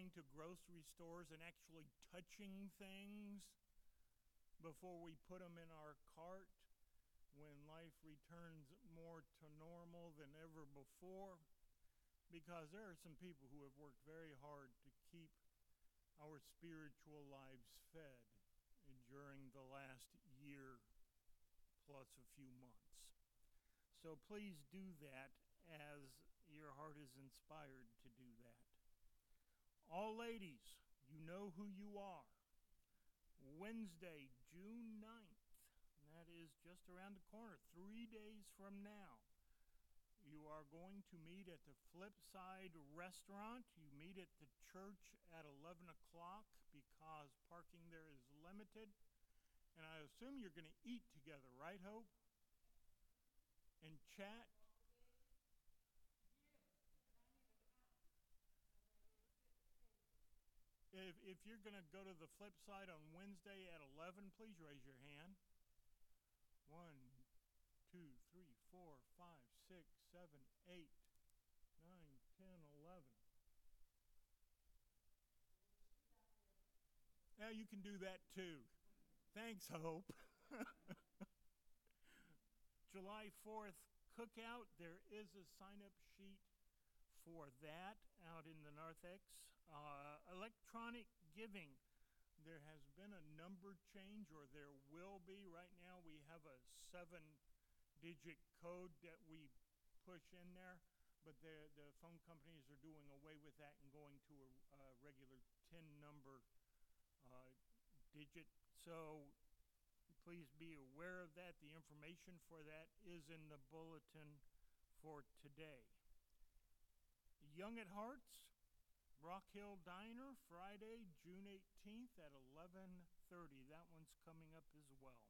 Going to grocery stores and actually touching things before we put them in our cart, when life returns more to normal than ever before. Because there are some people who have worked very hard to keep our spiritual lives fed during the last year plus a few months. So please do that as your heart is inspired to do that. All ladies, you know who you are. Wednesday, June 9th, that is just around the corner, three days from now. You are going to meet at the Flipside Restaurant. You meet at the church at 11 o'clock because parking there is limited. And I assume you're going to eat together, right, Hope? And chat? If, if you're going to go to the flip side on Wednesday at 11, please raise your hand. One, two, three, four, five, six, seven, eight, nine, ten, eleven. Now you can do that too. Thanks, Hope. July 4th cookout, there is a sign up sheet for that out in the narthex. Uh, electronic giving, there has been a number change, or there will be. Right now, we have a seven digit code that we push in there, but the, the phone companies are doing away with that and going to a, a regular 10 number uh, digit. So please be aware of that. The information for that is in the bulletin for today. Young at Hearts, Rock Hill Diner, Friday, June 18th at 11:30. That one's coming up as well.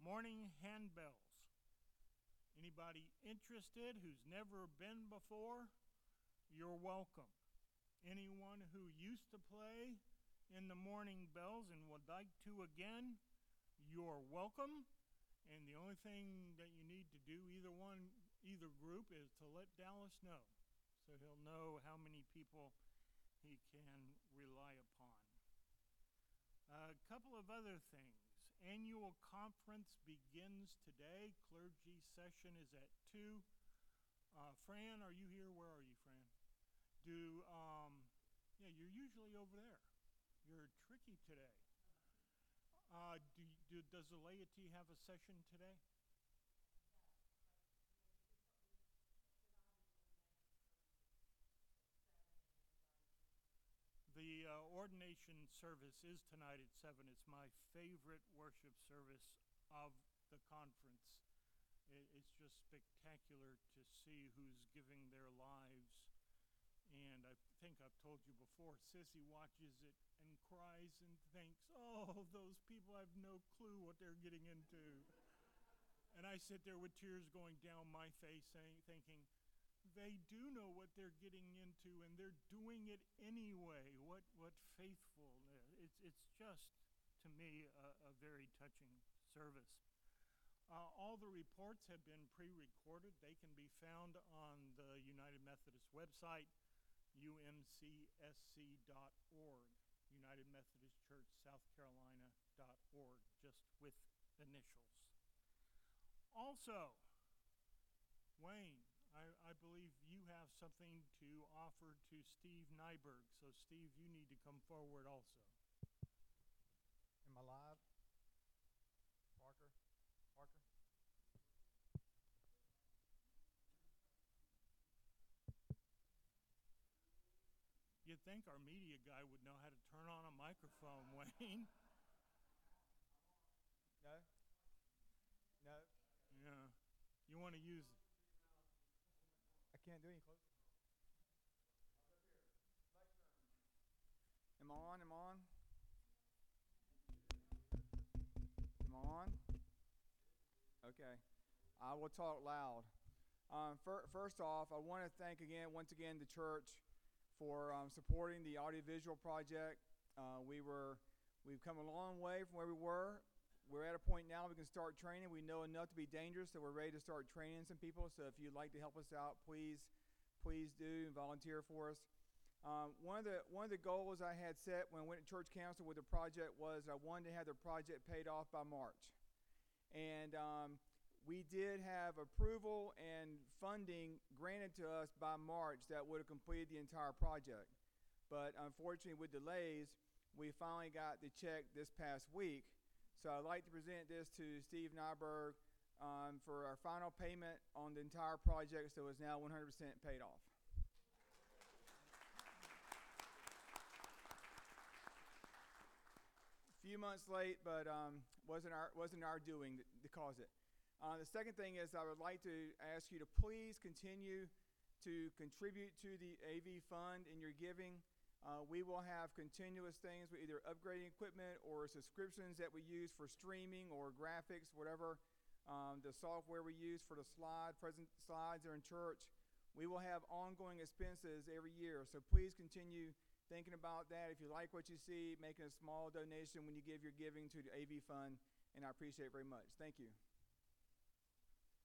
Morning handbells. Anybody interested who's never been before, you're welcome. Anyone who used to play in the morning bells and would like to again, you're welcome. And the only thing that you need to do, either one, either group, is to let Dallas know. So he'll know how many people he can rely upon. A couple of other things. Annual conference begins today. Clergy session is at 2. Uh, Fran, are you here? Where are you, Fran? Do, um, yeah, you're usually over there. You're tricky today. Uh, do, do, does the laity have a session today? The uh, ordination service is tonight at 7. It's my favorite worship service of the conference. It, it's just spectacular to see who's giving their lives. And I think I've told you before, Sissy watches it and cries and thinks, oh, those people have no clue what they're getting into. and I sit there with tears going down my face saying, thinking, they do know what they're getting into and they're doing it anyway. What, what faithfulness. It's, it's just, to me, a, a very touching service. Uh, all the reports have been pre recorded. They can be found on the United Methodist website, umcsc.org. United Methodist Church, South Carolina.org, just with initials. Also, Wayne, I, I believe you have something to offer to Steve Nyberg. So, Steve, you need to come forward also. Am I live? Parker? Parker? You'd think our media guy would know how to turn on a microphone, Wayne. No? No? Yeah. You want to use can't do any closer. Am I on? Am on? Am on? Okay. I will talk loud. Um, fir- first off, I want to thank again, once again, the church for um, supporting the audiovisual project. Uh, we were We've come a long way from where we were. We're at a point now we can start training. We know enough to be dangerous, so we're ready to start training some people. So if you'd like to help us out, please, please do and volunteer for us. Um, one of the one of the goals I had set when I went to church council with the project was I wanted to have the project paid off by March, and um, we did have approval and funding granted to us by March that would have completed the entire project. But unfortunately, with delays, we finally got the check this past week. So I'd like to present this to Steve Nyberg um, for our final payment on the entire project, so it's now 100% paid off. A few months late, but um, wasn't our wasn't our doing to, cause it. Uh, the second thing is I would like to ask you to please continue to contribute to the AV fund in your giving. Uh, we will have continuous things with either upgrading equipment or subscriptions that we use for streaming or graphics, whatever. Um, the software we use for the slide present slides are in church. We will have ongoing expenses every year, so please continue thinking about that. If you like what you see, making a small donation when you give your giving to the AV Fund, and I appreciate it very much. Thank you.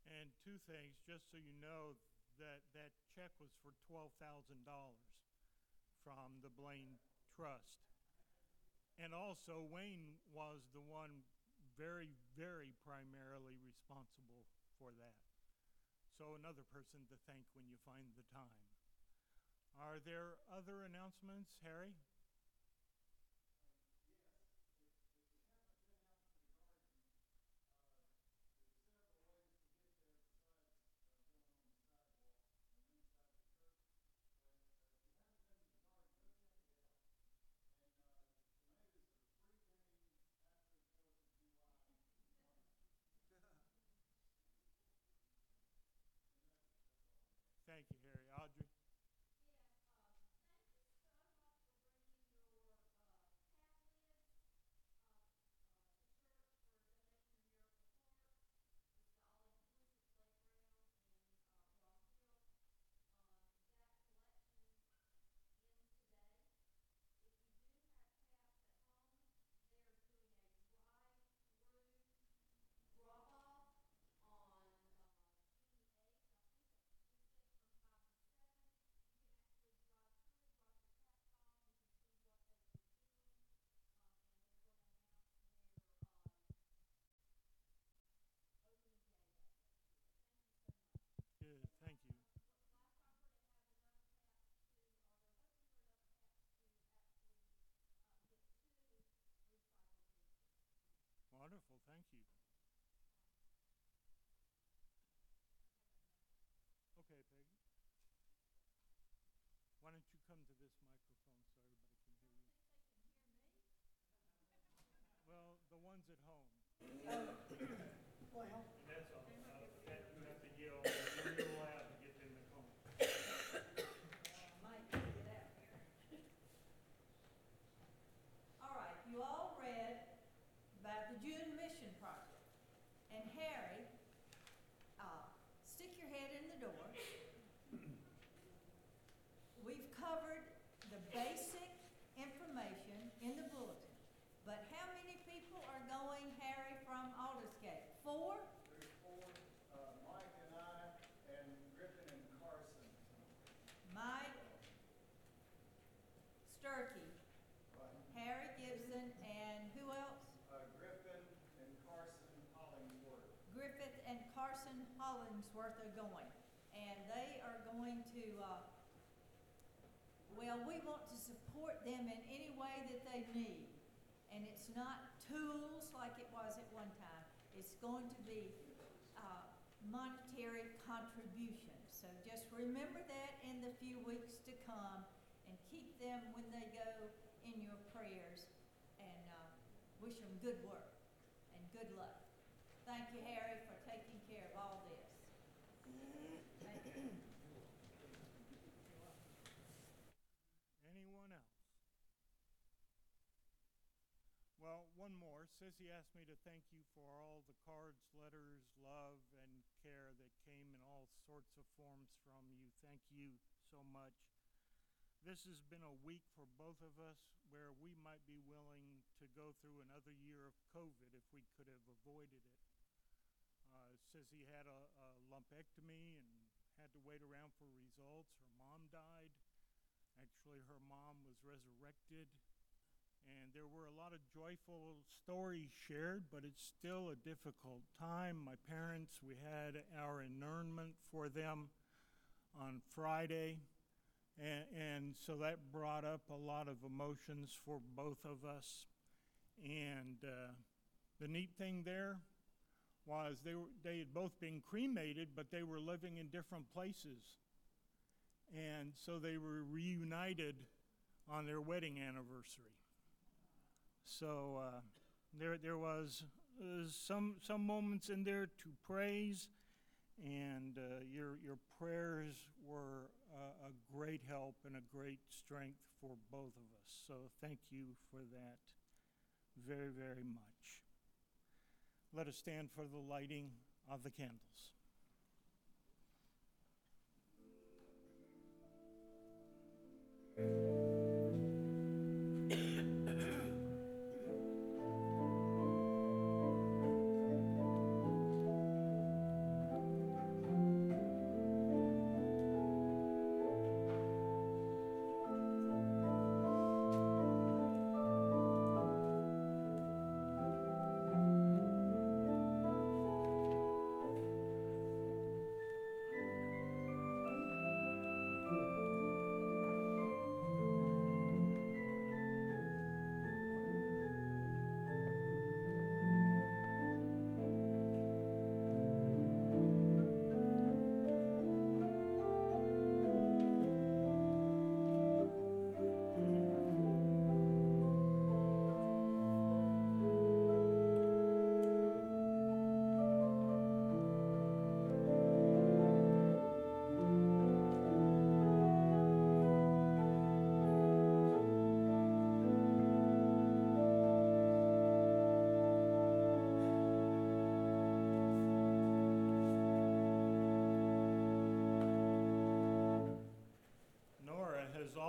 And two things, just so you know, that that check was for twelve thousand dollars from the Blaine Trust. And also Wayne was the one very, very primarily responsible for that. So another person to thank when you find the time. Are there other announcements, Harry? Thank you, Harry. Audrey? Good, thank you. Wonderful, thank you. Okay, Peggy. Why don't you come to this microphone so everybody can hear you? Well, the ones at home. Well, That's all. Uh, that, you have to yell, you're allowed to get in the phone. might get out here. All right, you all read about the June Mission Project. And Harry, uh, stick your head in the door. We've covered the basic information in the bulletin. But how many people are going, Harry, from Aldersgate? Four? There's four, uh, Mike and I, and Griffin and Carson. Mike Sturkey, Harry Gibson, and who else? Uh, Griffin and Carson Hollingworth. Griffith and Carson Hollingsworth are going. And they are going to, uh, well, we want to support them in any way that they need. And it's not tools like it was at one time. It's going to be, uh, monetary contributions. So just remember that in the few weeks to come and keep them when they go in your prayers. And, uh, wish them good work and good luck. Thank you, Harry, for taking care of all this. Thank you. Anyone else? Well, one more. Sissy asked me to thank you for all the cards, letters, love, and care that came in all sorts of forms from you. Thank you so much. this has been a week for both of us where we might be willing to go through another year of COVID if we could have avoided it. Uh, he had a, a lumpectomy and had to wait around for results. Her mom died. Actually, her mom was resurrected. And there were a lot of joyful stories shared, but it's still a difficult time. My parents, we had our internment for them on Friday. And, and so that brought up a lot of emotions for both of us. And uh, the neat thing there was they, were, they had both been cremated, but they were living in different places. And so they were reunited on their wedding anniversary. So uh, there, there was uh, some, some moments in there to praise, and uh, your, your prayers were a great help and a great strength for both of us. So thank you for that very, very much. Let us stand for the lighting of the candles.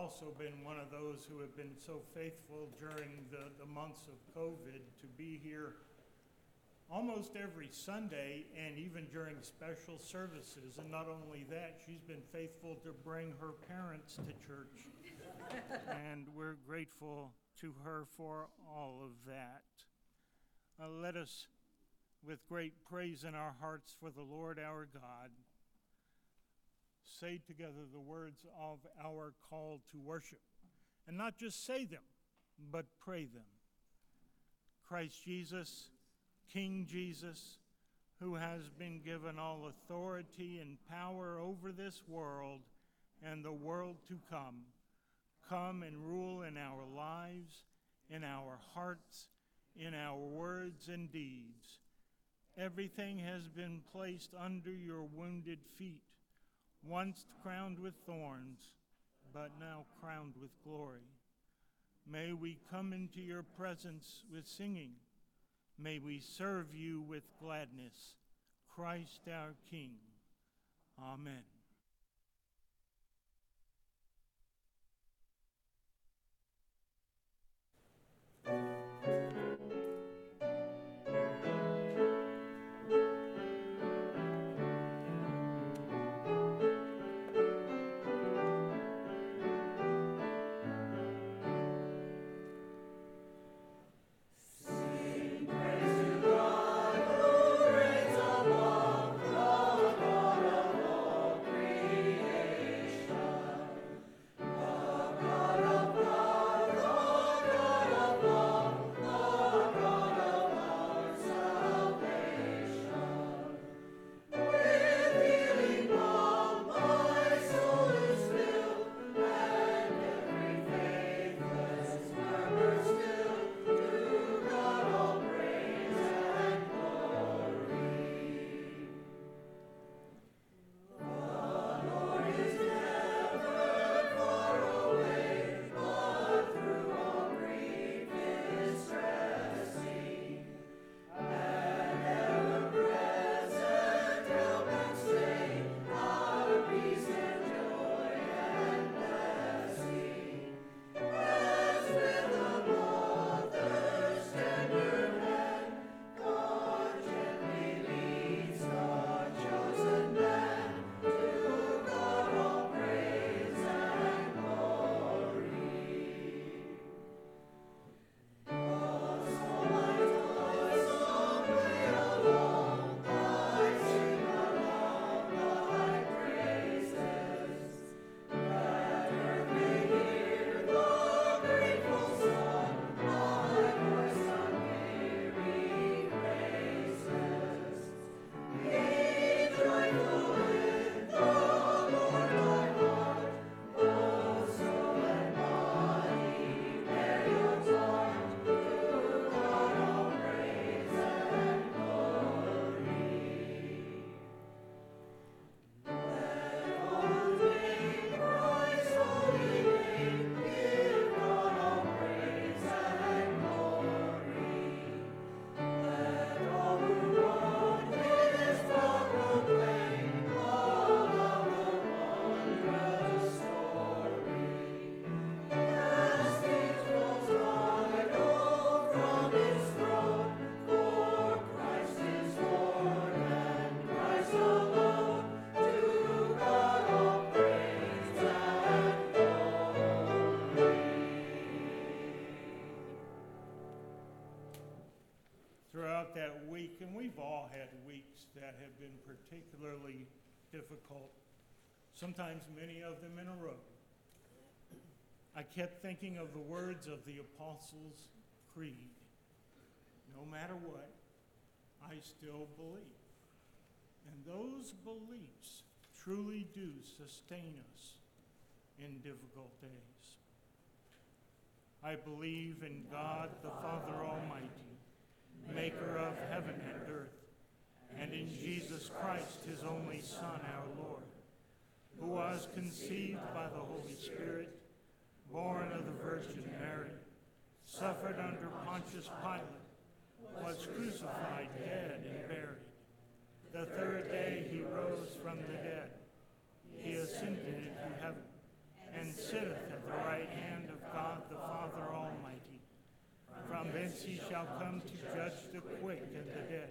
Also been one of those who have been so faithful during the, the months of COVID to be here almost every Sunday and even during special services. And not only that, she's been faithful to bring her parents to church. and we're grateful to her for all of that. Uh, let us, with great praise in our hearts for the Lord our God, say together the words of our call to worship. And not just say them, but pray them. Christ Jesus, King Jesus, who has been given all authority and power over this world and the world to come, come and rule in our lives, in our hearts, in our words and deeds. Everything has been placed under your wounded feet once crowned with thorns, but now crowned with glory. May we come into your presence with singing. May we serve you with gladness. Christ our King. Amen. Amen. Difficult, sometimes many of them in a row. I kept thinking of the words of the Apostles' Creed No matter what, I still believe. And those beliefs truly do sustain us in difficult days. I believe in God the Father Almighty, maker of heaven and earth, and in Jesus Christ, his only Son, our Lord, who was conceived by the Holy Spirit, born of the Virgin Mary, suffered under Pontius Pilate, was crucified, dead, and buried. The third day he rose from the dead. He ascended into heaven and sitteth at the right hand of God the Father Almighty. From thence he shall come to judge the quick and the dead.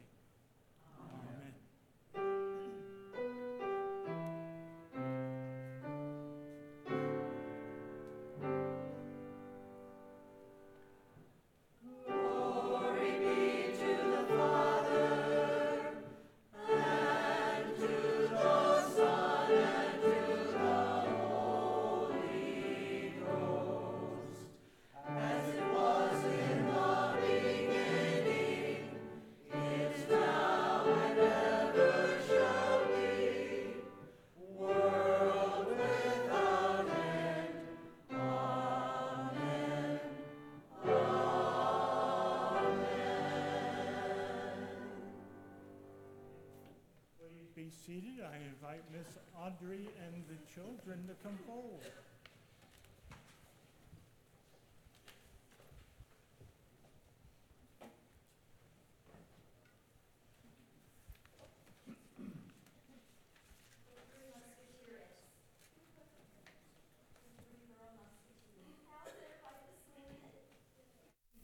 Seated. I invite Miss Audrey and the children to come forward.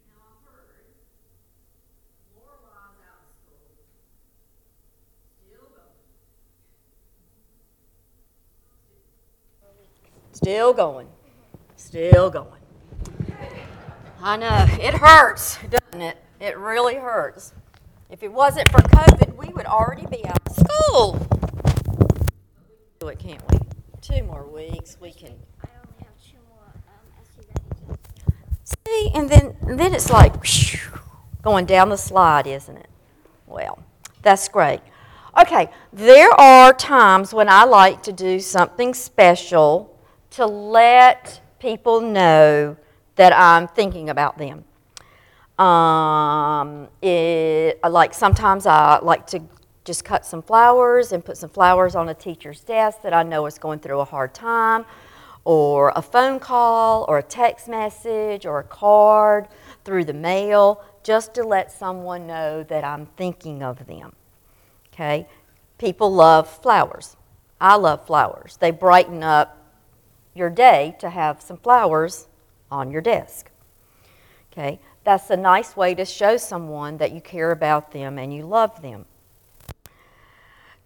Now I heard Lorelai's out of school, still going. Still going. Still going. I know. It hurts, doesn't it? It really hurts. If it wasn't for COVID, we would already be out of school. Do it, can't we? Two more weeks, we can. I only have two more SU exams. See, and then then it's like going down the slide, isn't it? Well, that's great. Okay, there are times when I like to do something special to let people know that I'm thinking about them. Um, it, like sometimes I like to just cut some flowers and put some flowers on a teacher's desk that I know is going through a hard time, or a phone call, or a text message, or a card through the mail, just to let someone know that I'm thinking of them. Okay? People love flowers. I love flowers. They brighten up your day to have some flowers on your desk. Okay? That's a nice way to show someone that you care about them and you love them.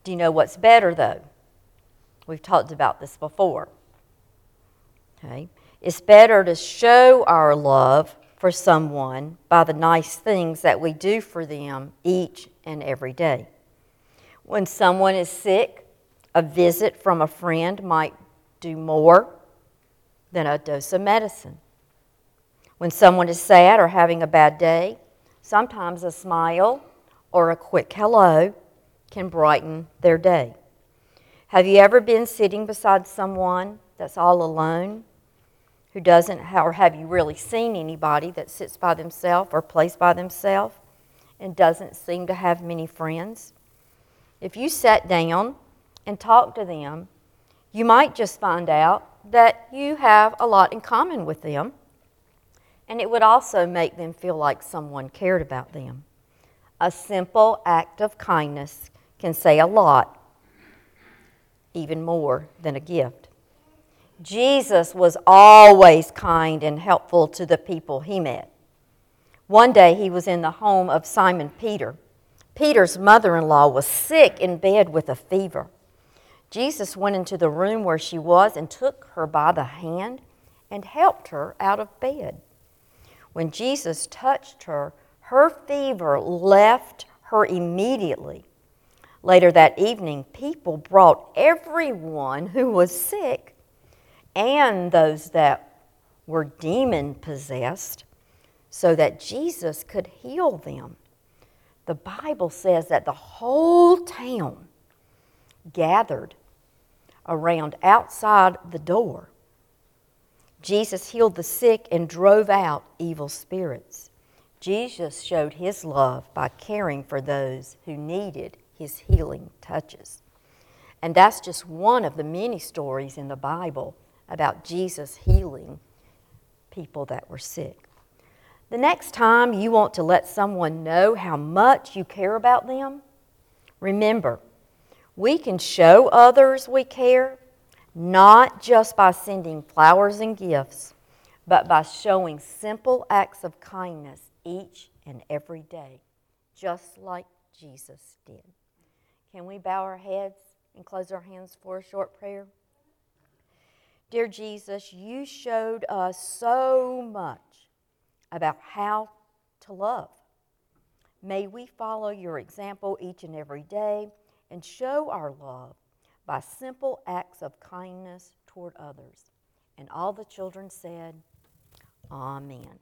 Do you know what's better though? We've talked about this before. Okay? It's better to show our love for someone by the nice things that we do for them each and every day. When someone is sick, a visit from a friend might do more than a dose of medicine. When someone is sad or having a bad day, sometimes a smile or a quick hello can brighten their day. Have you ever been sitting beside someone that's all alone who doesn't, or have you really seen anybody that sits by themselves or plays by themselves and doesn't seem to have many friends? If you sat down and talked to them, you might just find out that you have a lot in common with them, and it would also make them feel like someone cared about them. A simple act of kindness can say a lot, even more than a gift. Jesus was always kind and helpful to the people he met. One day he was in the home of Simon Peter. Peter's mother in law was sick in bed with a fever. Jesus went into the room where she was and took her by the hand and helped her out of bed. When Jesus touched her, her fever left her immediately. Later that evening, people brought everyone who was sick and those that were demon possessed so that Jesus could heal them. The Bible says that the whole town gathered around outside the door. Jesus healed the sick and drove out evil spirits. Jesus showed his love by caring for those who needed his healing touches. And that's just one of the many stories in the Bible about Jesus healing people that were sick. The next time you want to let someone know how much you care about them, remember, we can show others we care not just by sending flowers and gifts, but by showing simple acts of kindness each and every day, just like Jesus did. Can we bow our heads and close our hands for a short prayer? Dear Jesus, you showed us so much about how to love. May we follow your example each and every day and show our love by simple acts of kindness toward others. And all the children said, Amen.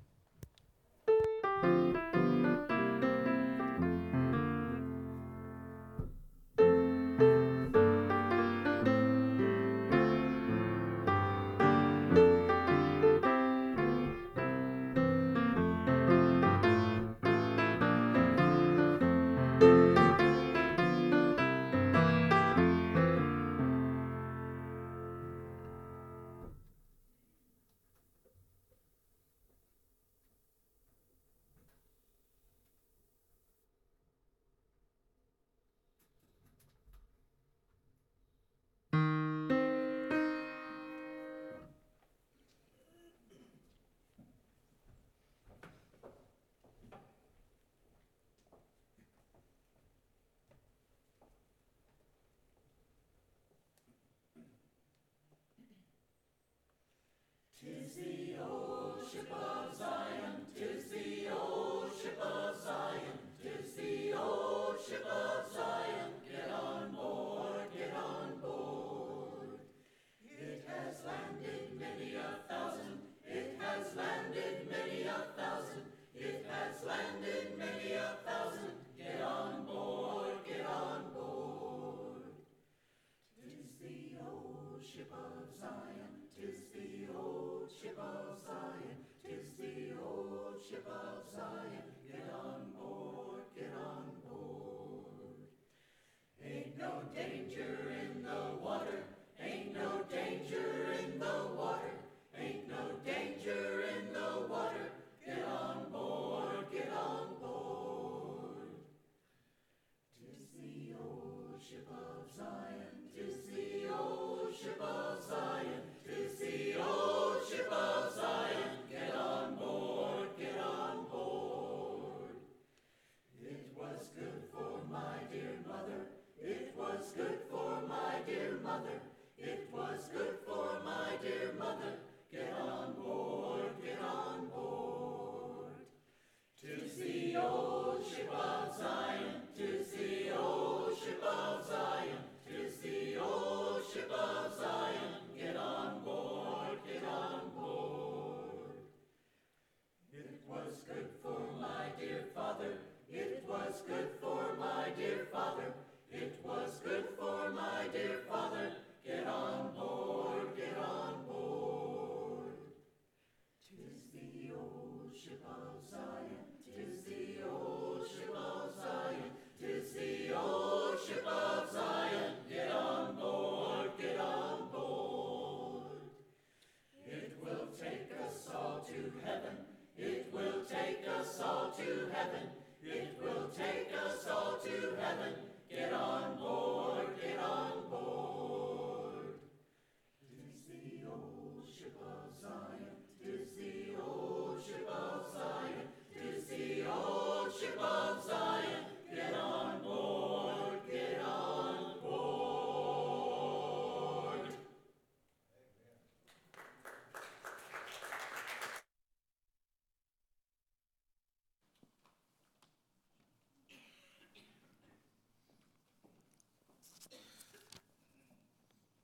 Tis the old ship of Zion.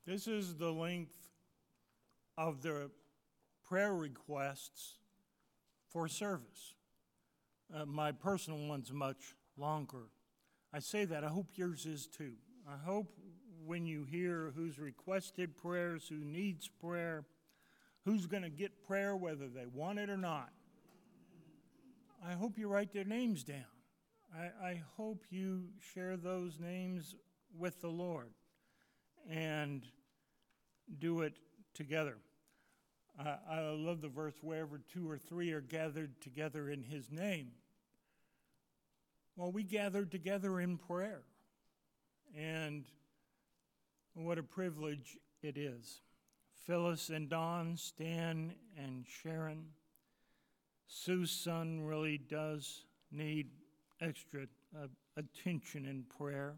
This is the length of the prayer requests for service. Uh, my personal one's much longer. I say that, I hope yours is too. I hope when you hear who's requested prayers, who needs prayer, who's going to get prayer whether they want it or not, I hope you write their names down. I, I hope you share those names with the Lord and do it together. I, I love the verse wherever two or three are gathered together in His name. Well, we gathered together in prayer. And what a privilege it is. Phyllis and Don, Stan and Sharon. Sue's son really does need extra uh, attention in prayer.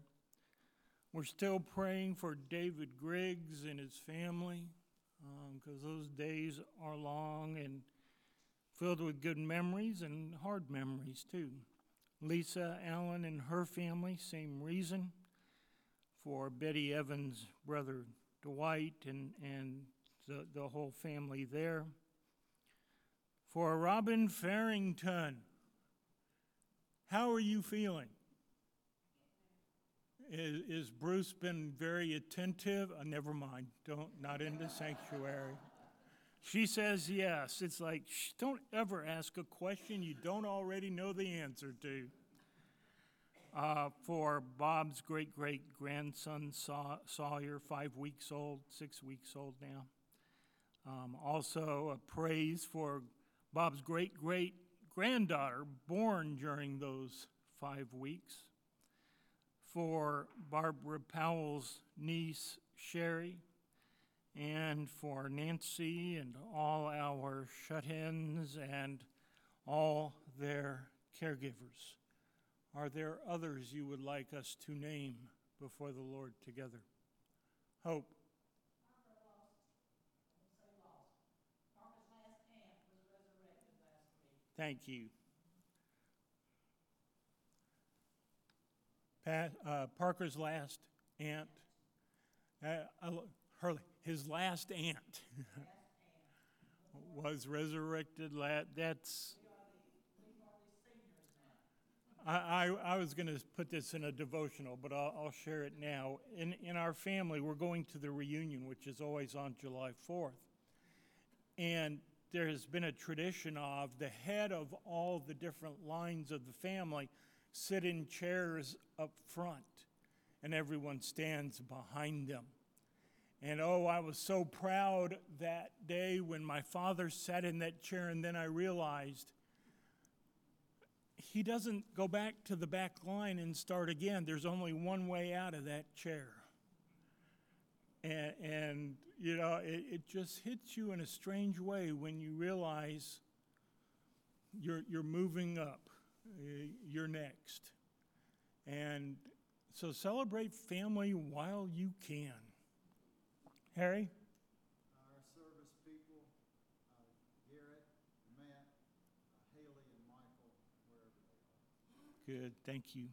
We're still praying for David Griggs and his family um, because those days are long and filled with good memories and hard memories too. Lisa Allen and her family, same reason. For Betty Evans' brother Dwight and, and the, the whole family there. For Robin Farrington, how are you feeling? Is, is Bruce been very attentive? Uh, never mind. Don't not in the sanctuary. She says yes. It's like shh, don't ever ask a question you don't already know the answer to. Uh, for Bob's great great grandson Saw- Sawyer, five weeks old, six weeks old now. Um, also, a praise for Bob's great great granddaughter born during those five weeks for Barbara Powell's niece, Sherry, and for Nancy and all our shut ins and all their caregivers. Are there others you would like us to name before the Lord together? Hope. Thank you. Pat, uh, Parker's last aunt, uh, her, his last aunt was resurrected. La- that's. I, I, was going to put this in a devotional, but I'll, I'll share it now. In, in our family, we're going to the reunion, which is always on July 4th. And there has been a tradition of the head of all the different lines of the family sit in chairs up front, and everyone stands behind them. And oh, I was so proud that day when my father sat in that chair, and then I realized he doesn't go back to the back line and start again. There's only one way out of that chair. And, and you know, it, it just hits you in a strange way when you realize you're, you're moving up, you're next. And so celebrate family while you can. Harry? our service people, uh, Garrett, Matt, uh, Haley, and Michael, wherever they are. Good, thank you,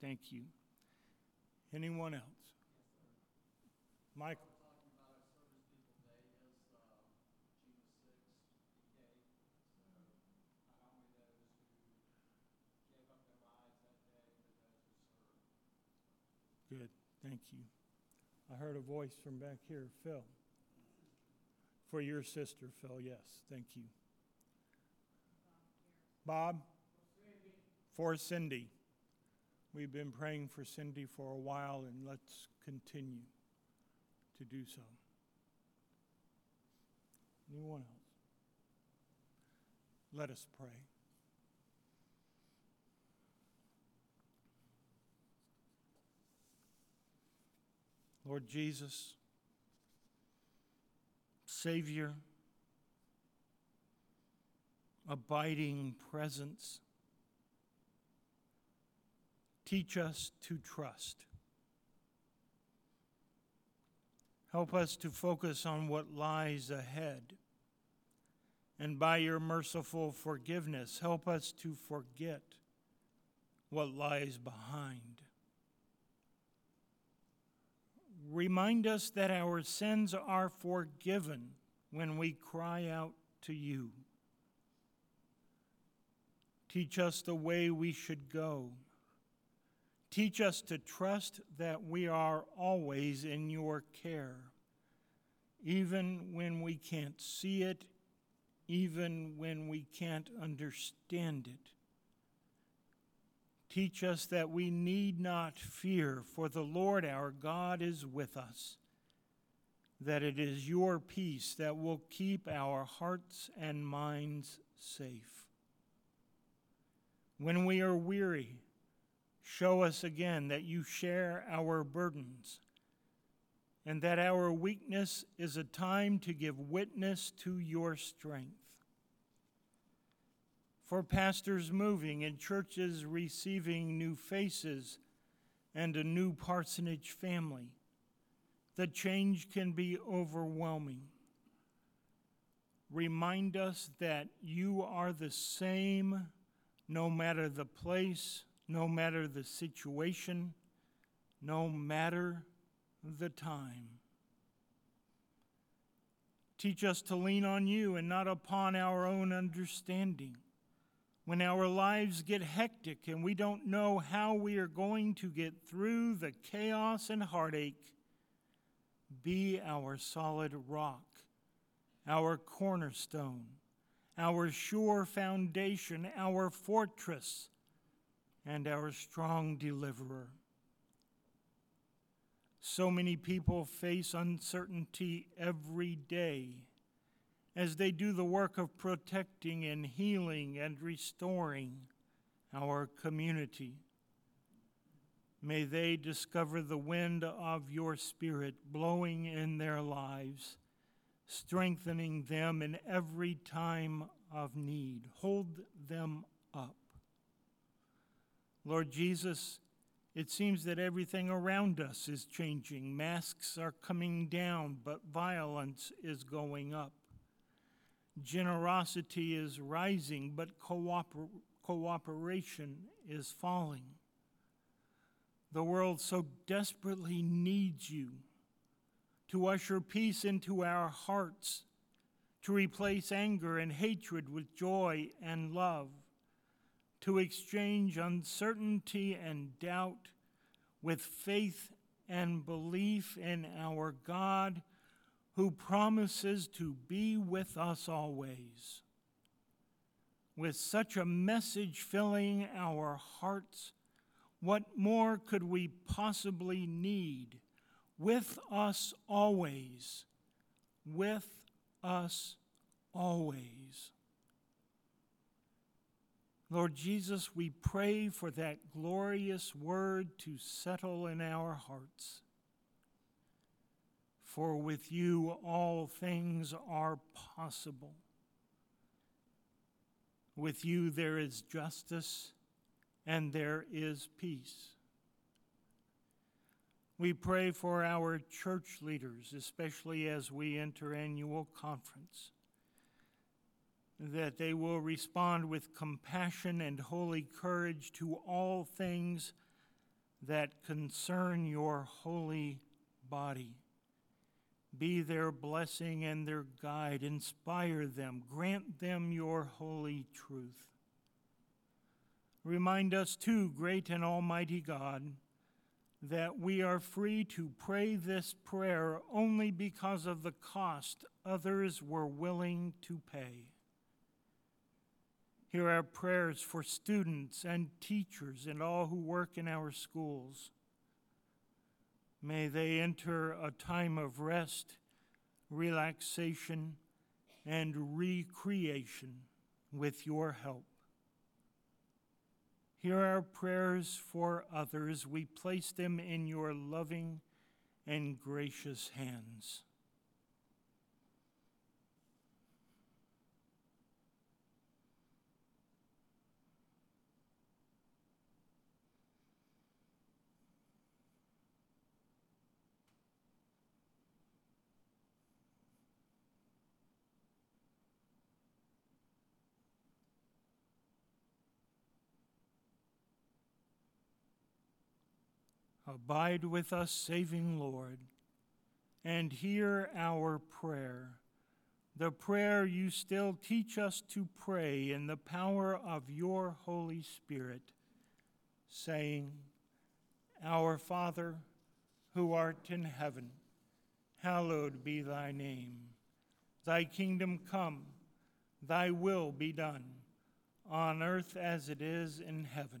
thank you. Anyone else? Michael? Talking about our service people day is, uh, June sixth, D-Day. So not only those who gave up their lives that day, but those who served. Good, thank you. I heard a voice from back here, Phil. For your sister, Phil, yes, thank you. Bob? For Cindy. We've been praying for Cindy for a while, and let's continue to do so. Anyone else? Let us pray. Lord Jesus, Savior, abiding presence, teach us to trust. Help us to focus on what lies ahead. And by your merciful forgiveness, help us to forget what lies behind. Remind us that our sins are forgiven when we cry out to you. Teach us the way we should go. Teach us to trust that we are always in your care, even when we can't see it, even when we can't understand it. Teach us that we need not fear, for the Lord our God is with us, that it is your peace that will keep our hearts and minds safe. When we are weary, show us again that you share our burdens, and that our weakness is a time to give witness to your strength for pastors moving and churches receiving new faces and a new parsonage family. The change can be overwhelming. Remind us that you are the same no matter the place, no matter the situation, no matter the time. Teach us to lean on you and not upon our own understanding when our lives get hectic and we don't know how we are going to get through the chaos and heartache, be our solid rock, our cornerstone, our sure foundation, our fortress, and our strong deliverer. So many people face uncertainty every day as they do the work of protecting and healing and restoring our community. May they discover the wind of your Spirit blowing in their lives, strengthening them in every time of need. Hold them up. Lord Jesus, it seems that everything around us is changing. Masks are coming down, but violence is going up. Generosity is rising, but cooper- cooperation is falling. The world so desperately needs you to usher peace into our hearts, to replace anger and hatred with joy and love, to exchange uncertainty and doubt with faith and belief in our God who promises to be with us always. With such a message filling our hearts, what more could we possibly need? With us always. With us always. Lord Jesus, we pray for that glorious word to settle in our hearts. For with you all things are possible. With you there is justice and there is peace. We pray for our church leaders, especially as we enter annual conference, that they will respond with compassion and holy courage to all things that concern your holy body. Be their blessing and their guide. Inspire them. Grant them your holy truth. Remind us, too, great and almighty God, that we are free to pray this prayer only because of the cost others were willing to pay. Hear our prayers for students and teachers and all who work in our schools. May they enter a time of rest, relaxation, and recreation with your help. Hear our prayers for others. We place them in your loving and gracious hands. Abide with us, saving Lord and hear our prayer. The prayer you still teach us to pray in the power of your Holy Spirit, saying, Our Father, who art in heaven, hallowed be thy name. Thy kingdom come, thy will be done, on earth as it is in heaven.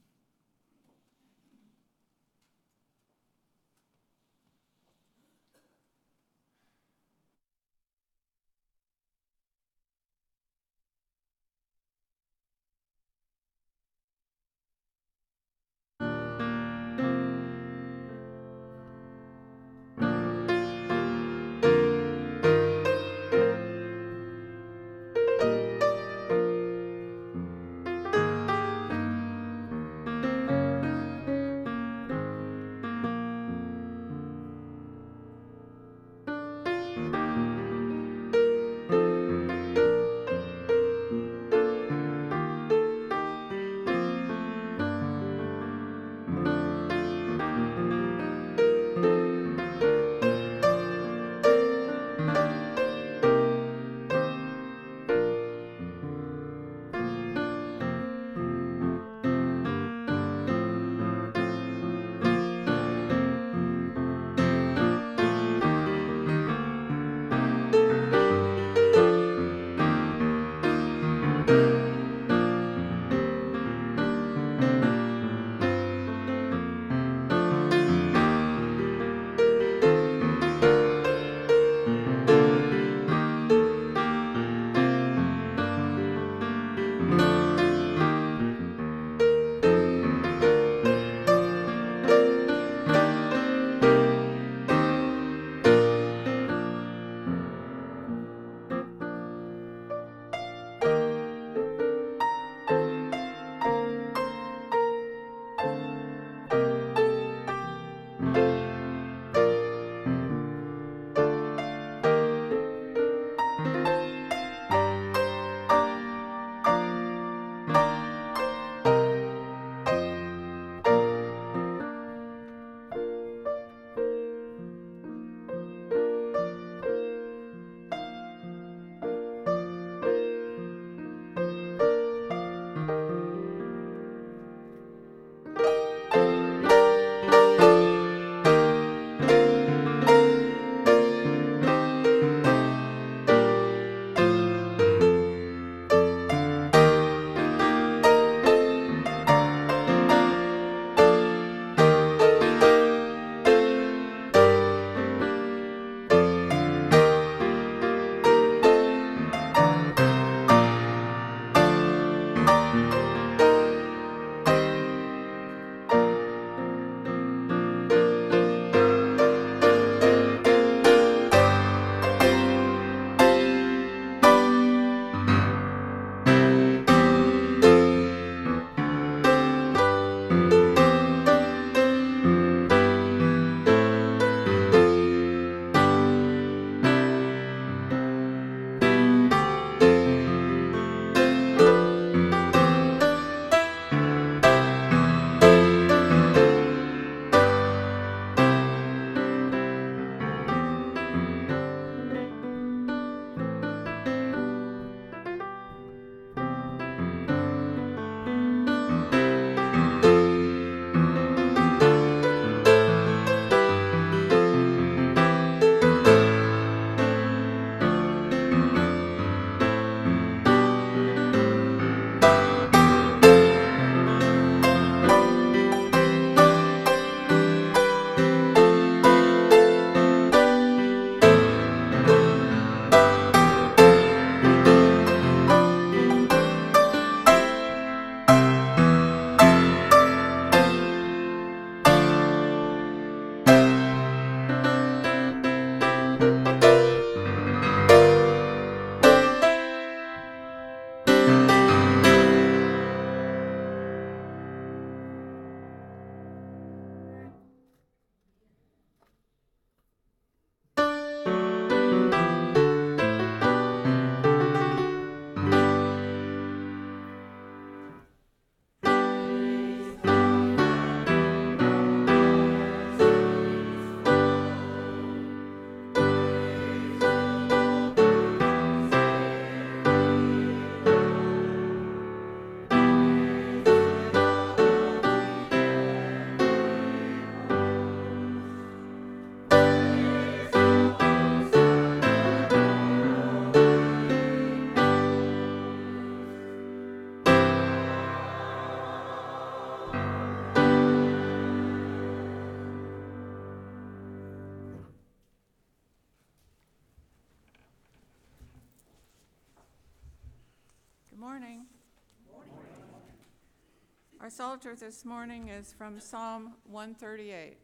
Our Psalter this morning is from Psalm 138.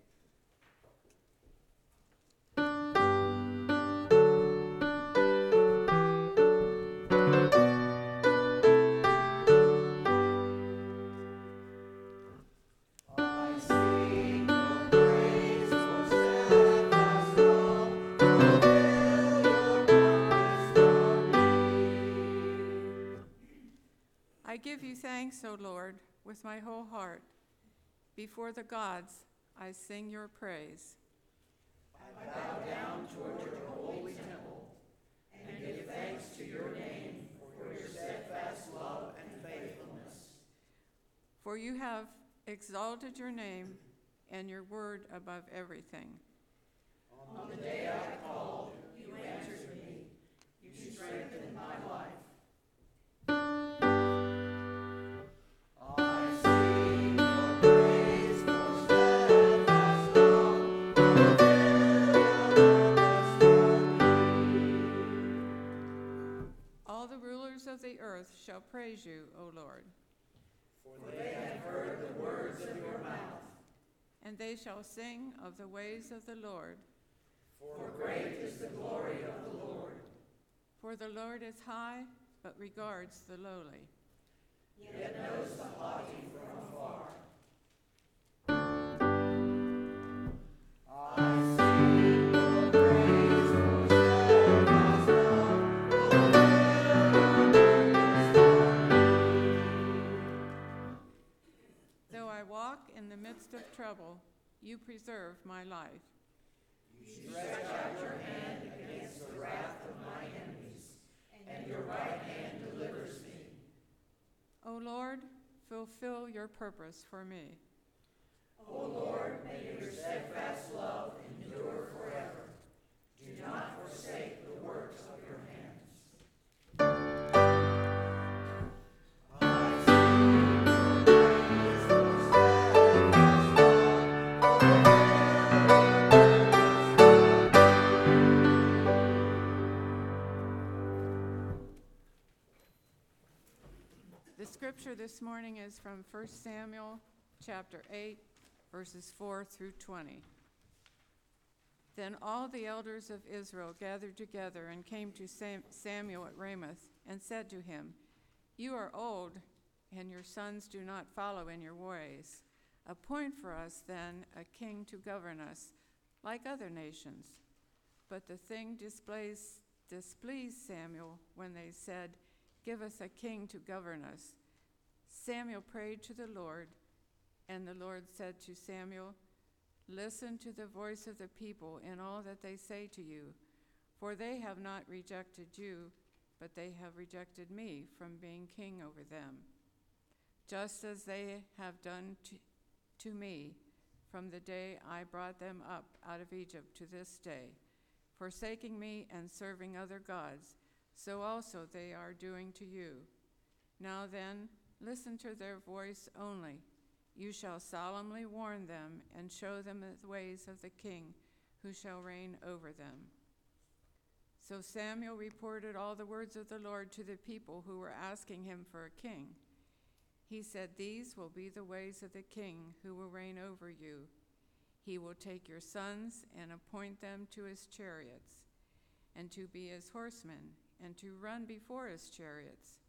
I give you thanks, O Lord, with my whole heart. Before the gods, I sing your praise. I bow down toward your holy temple and give thanks to your name for your steadfast love and faithfulness. For you have exalted your name and your word above everything. All shall praise you, O Lord. For they have heard the words of your mouth. And they shall sing of the ways of the Lord. For great is the glory of the Lord. For the Lord is high, but regards the lowly. Though midst of trouble, you preserve my life. You stretch out your hand against the wrath of my enemies, and your right hand delivers me. O Lord, fulfill your purpose for me. O Lord, may your steadfast love endure forever. Do not forsake the scripture this morning is from 1 Samuel chapter 8, verses 4 through 20. Then all the elders of Israel gathered together and came to Sam- Samuel at Ramoth and said to him, You are old, and your sons do not follow in your ways. Appoint for us then a king to govern us, like other nations. But the thing displeased Samuel when they said, Give us a king to govern us. Samuel prayed to the Lord, and the Lord said to Samuel, Listen to the voice of the people in all that they say to you, for they have not rejected you, but they have rejected me from being king over them, just as they have done to, to me from the day I brought them up out of Egypt to this day, forsaking me and serving other gods so also they are doing to you. Now then, listen to their voice only. You shall solemnly warn them and show them the ways of the king who shall reign over them. So Samuel reported all the words of the Lord to the people who were asking him for a king. He said, These will be the ways of the king who will reign over you. He will take your sons and appoint them to his chariots, and to be his horsemen, and to run before his chariots.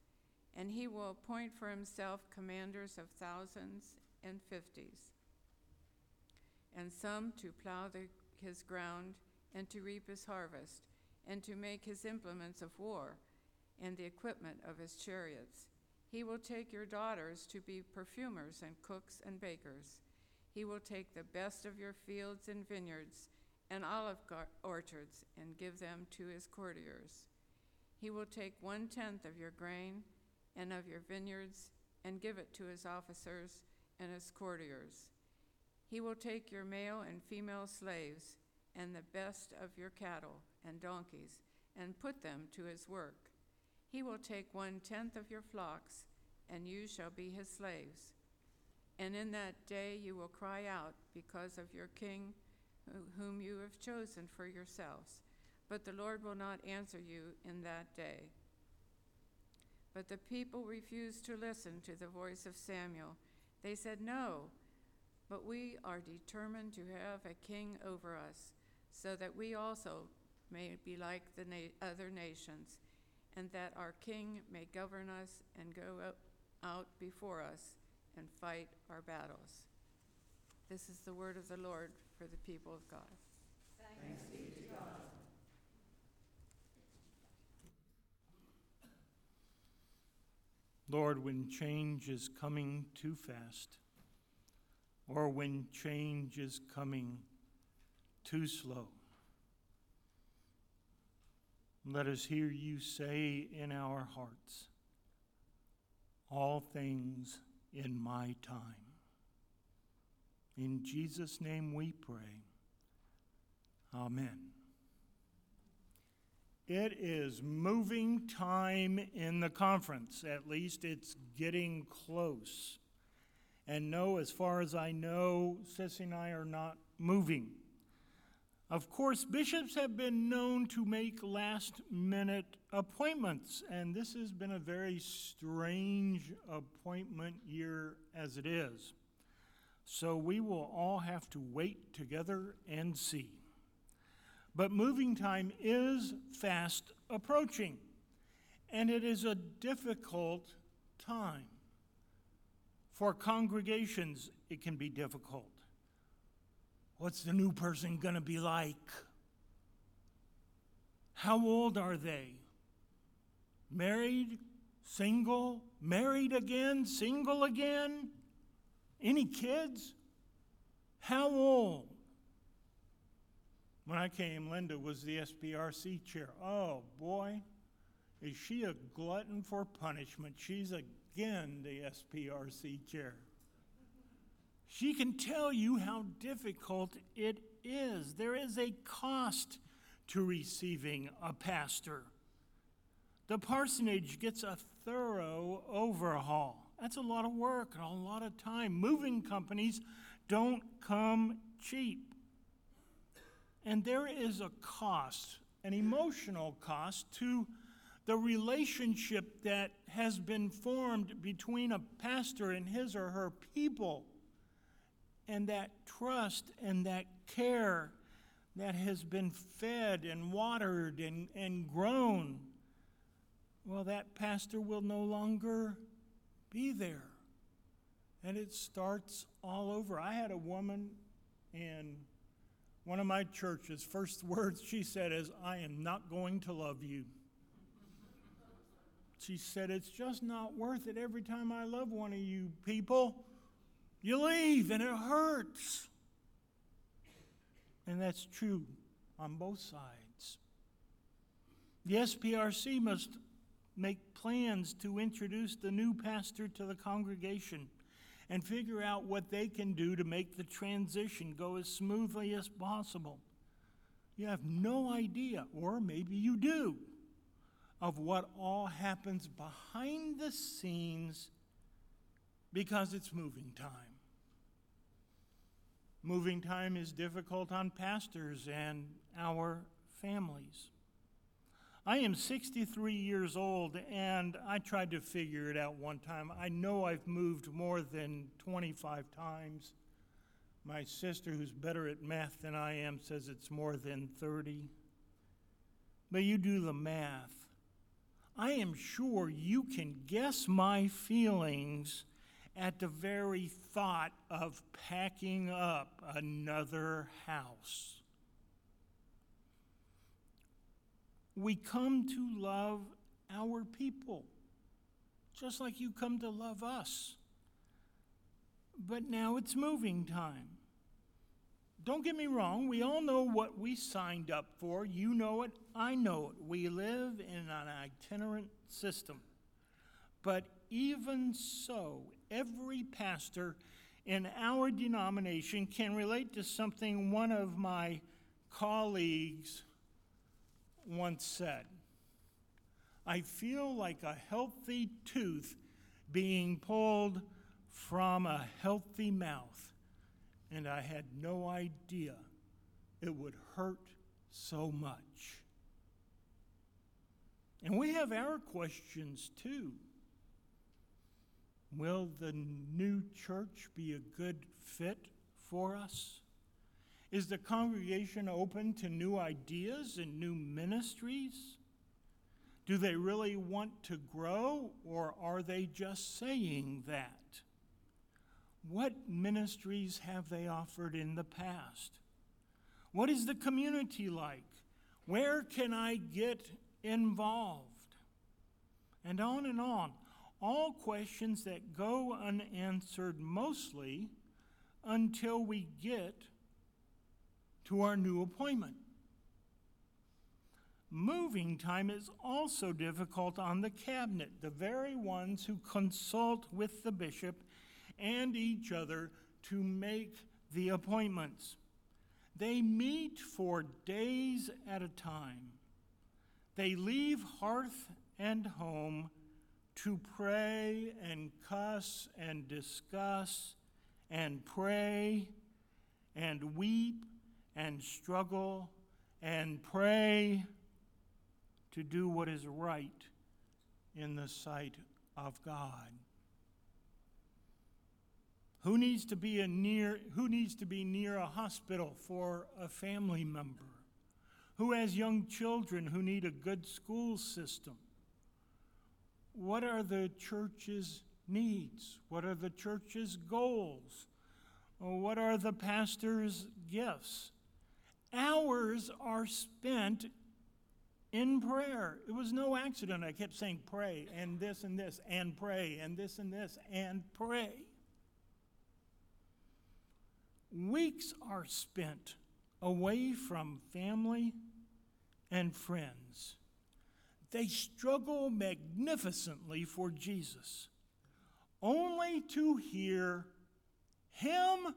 And he will appoint for himself commanders of thousands and fifties, and some to plow the, his ground, and to reap his harvest, and to make his implements of war, and the equipment of his chariots. He will take your daughters to be perfumers and cooks and bakers. He will take the best of your fields and vineyards and olive gar- orchards and give them to his courtiers. He will take one tenth of your grain and of your vineyards and give it to his officers and his courtiers. He will take your male and female slaves and the best of your cattle and donkeys and put them to his work. He will take one tenth of your flocks, and you shall be his slaves. And in that day you will cry out because of your king, whom you have chosen for yourselves. But the Lord will not answer you in that day. But the people refused to listen to the voice of Samuel. They said, No, but we are determined to have a king over us, so that we also may be like the na- other nations, and that our king may govern us and go out- before us and fight our battles. This is the word of the Lord for the people of God. Lord, when change is coming too fast, or when change is coming too slow, let us hear you say in our hearts, All things in my time. In Jesus' name we pray. Amen. It is moving time in the conference. At least it's getting close. And no, as far as I know, Sissy and I are not moving. Of course, bishops have been known to make last minute appointments, and this has been a very strange appointment year as it is. So we will all have to wait together and see. But moving time is fast approaching, and it is a difficult time. For congregations, it can be difficult. What's the new person going to be like? How old are they? Married? Single? Married again? Single again? Any kids? How old? When I came, Linda was the SPRC chair. Oh boy, is she a glutton for punishment? She's again the SPRC chair. She can tell you how difficult it is. There is a cost to receiving a pastor. The parsonage gets a thorough overhaul. That's a lot of work and a lot of time. Moving companies don't come cheap. And there is a cost, an emotional cost, to the relationship that has been formed between a pastor and his or her people, and that trust and that care that has been fed and watered and, and grown. Well, that pastor will no longer be there. And it starts all over. I had a woman in one of my churches, first words she said is, I am not going to love you. She said, It's just not worth it. Every time I love one of you people, you leave and it hurts. And that's true on both sides. The SPRC must make plans to introduce the new pastor to the congregation and figure out what they can do to make the transition go as smoothly as possible. You have no idea, or maybe you do, of what all happens behind the scenes because it's moving time. Moving time is difficult on pastors and our families. I am 63 years old, and I tried to figure it out one time. I know I've moved more than 25 times. My sister, who's better at math than I am, says it's more than 30. But you do the math. I am sure you can guess my feelings at the very thought of packing up another house. We come to love our people, just like you come to love us. But now it's moving time. Don't get me wrong, we all know what we signed up for. You know it, I know it. We live in an itinerant system. But even so, every pastor in our denomination can relate to something one of my colleagues once said, I feel like a healthy tooth being pulled from a healthy mouth, and I had no idea it would hurt so much. And we have our questions too. Will the new church be a good fit for us? Is the congregation open to new ideas and new ministries? Do they really want to grow, or are they just saying that? What ministries have they offered in the past? What is the community like? Where can I get involved? And on and on. All questions that go unanswered mostly until we get to our new appointment. Moving time is also difficult on the cabinet, the very ones who consult with the bishop and each other to make the appointments. They meet for days at a time. They leave hearth and home to pray and cuss and discuss and pray and weep and struggle and pray to do what is right in the sight of God. Who needs to be a near who needs to be near a hospital for a family member? Who has young children who need a good school system? What are the church's needs? What are the church's goals? What are the pastor's gifts? Hours are spent in prayer. It was no accident. I kept saying pray and this and this and pray and this and this and pray. Weeks are spent away from family and friends. They struggle magnificently for Jesus, only to hear him.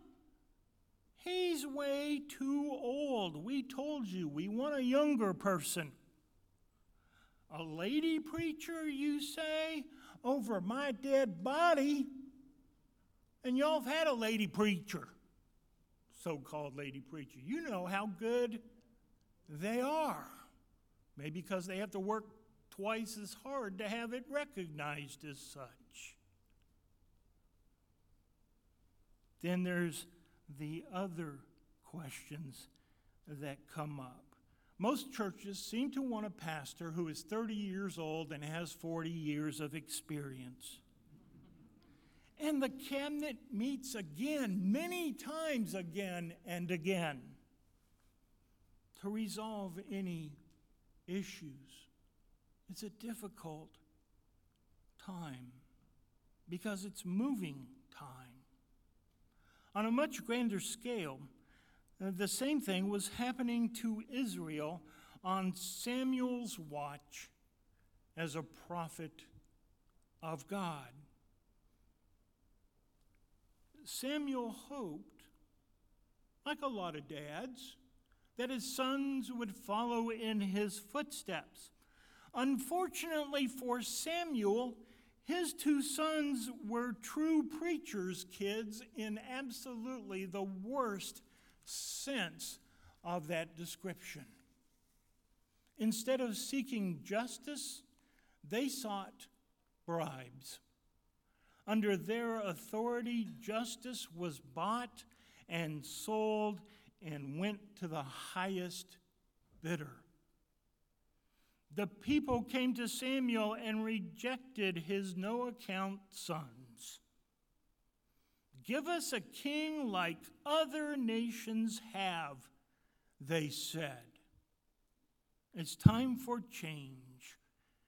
He's way too old. We told you we want a younger person. A lady preacher, you say, over my dead body? And y'all have had a lady preacher so called lady preacher. You know how good they are. Maybe because they have to work twice as hard to have it recognized as such. Then there's the other questions that come up. Most churches seem to want a pastor who is 30 years old and has 40 years of experience. And the cabinet meets again, many times again and again, to resolve any issues. It's a difficult time because it's moving. On a much grander scale, uh, the same thing was happening to Israel on Samuel's watch as a prophet of God. Samuel hoped, like a lot of dads, that his sons would follow in his footsteps. Unfortunately for Samuel, his two sons were true preacher's kids in absolutely the worst sense of that description. Instead of seeking justice, they sought bribes. Under their authority, justice was bought and sold and went to the highest bidder. The people came to Samuel and rejected his no account sons. Give us a king like other nations have, they said. It's time for change.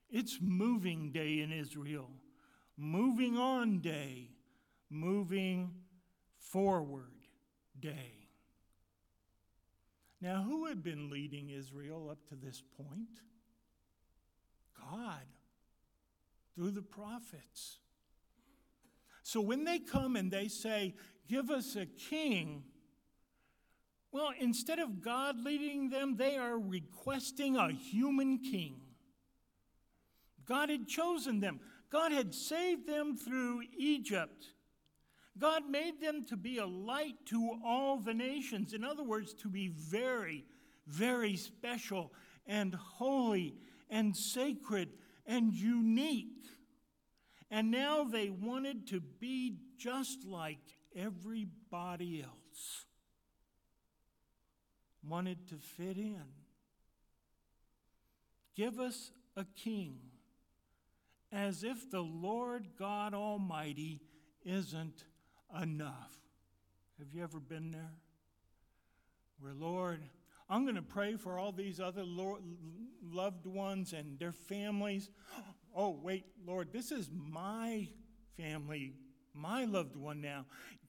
It's moving day in Israel moving on day, moving forward day. Now, who had been leading Israel up to this point? God, through the prophets. So when they come and they say, Give us a king, well, instead of God leading them, they are requesting a human king. God had chosen them. God had saved them through Egypt. God made them to be a light to all the nations. In other words, to be very, very special and holy and sacred and unique. And now they wanted to be just like everybody else, wanted to fit in. Give us a king, as if the Lord God Almighty isn't enough. Have you ever been there? Where, Lord, I'm going to pray for all these other Lord, loved ones and their families. Oh, wait, Lord, this is my family, my loved one now.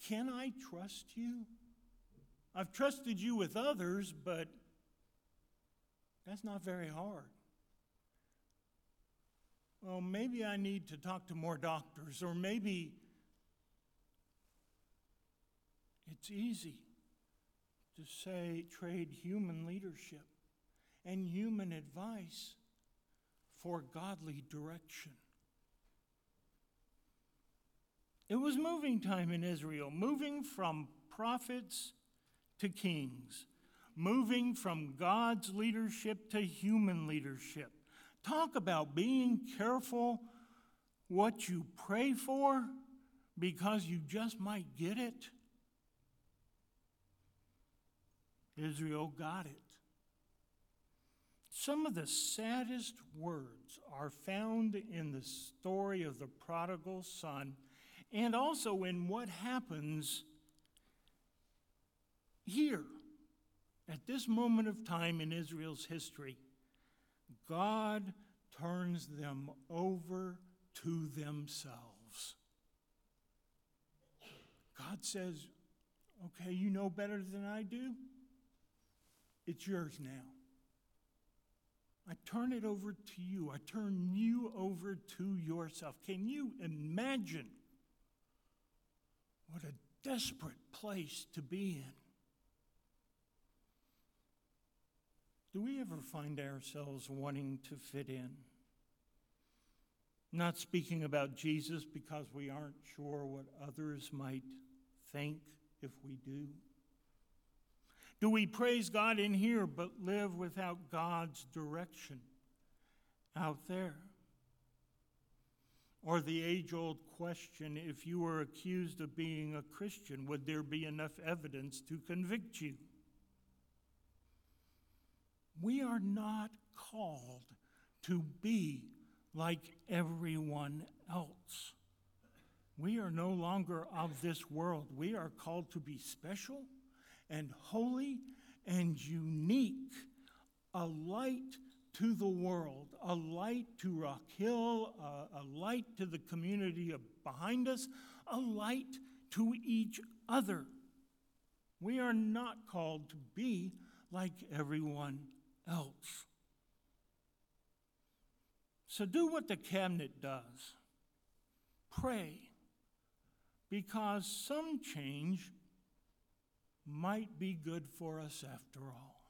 Can I trust you? I've trusted you with others, but that's not very hard. Well, maybe I need to talk to more doctors, or maybe it's easy to say trade human leadership and human advice for godly direction. It was moving time in Israel, moving from prophets to kings, moving from God's leadership to human leadership. Talk about being careful what you pray for because you just might get it. Israel got it. Some of the saddest words are found in the story of the prodigal son and also in what happens here at this moment of time in Israel's history. God turns them over to themselves. God says, Okay, you know better than I do. It's yours now. I turn it over to you. I turn you over to yourself. Can you imagine what a desperate place to be in? Do we ever find ourselves wanting to fit in? Not speaking about Jesus because we aren't sure what others might think if we do. Do we praise God in here but live without God's direction out there? Or the age old question if you were accused of being a Christian, would there be enough evidence to convict you? We are not called to be like everyone else. We are no longer of this world. We are called to be special and holy and unique, a light to the world, a light to Rock Hill, a, a light to the community behind us, a light to each other. We are not called to be like everyone else. So do what the cabinet does pray, because some change might be good for us after all.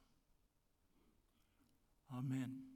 Amen.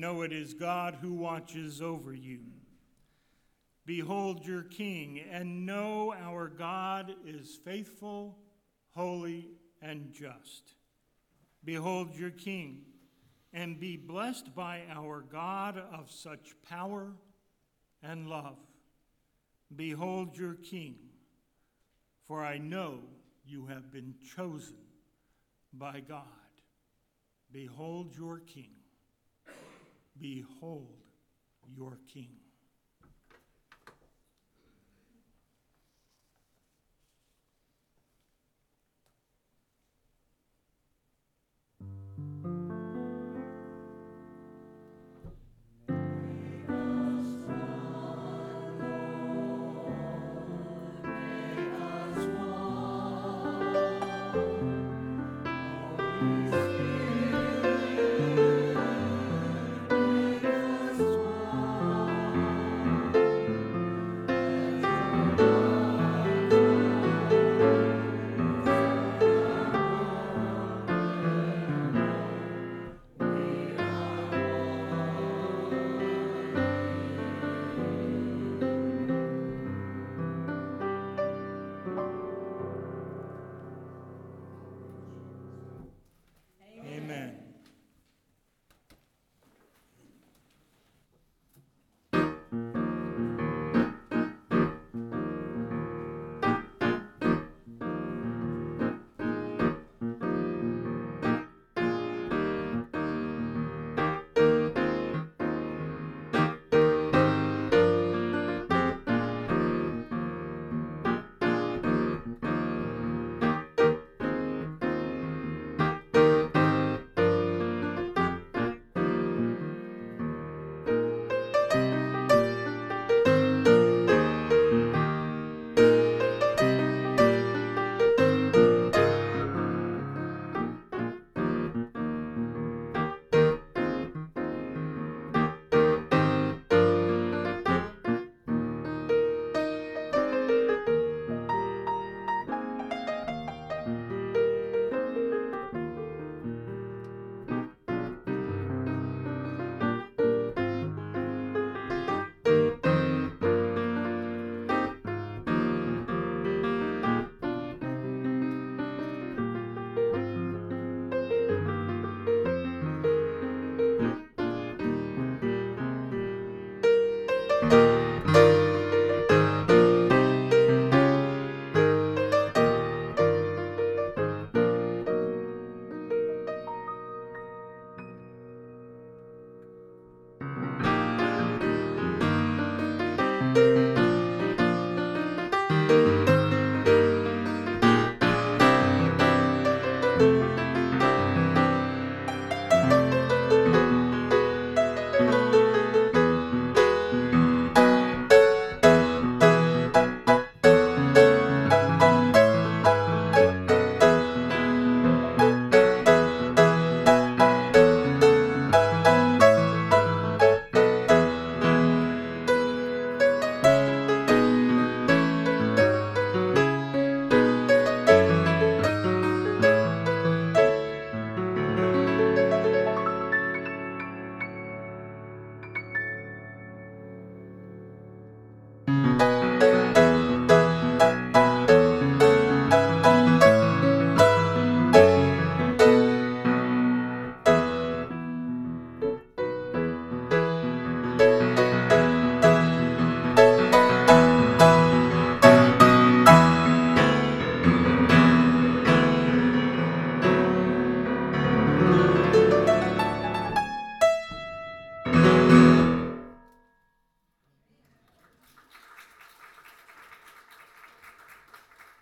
Know it is God who watches over you. Behold your king, and know our God is faithful, holy, and just. Behold your king, and be blessed by our God of such power and love. Behold your king, for I know you have been chosen by God. Behold your king. Behold your king.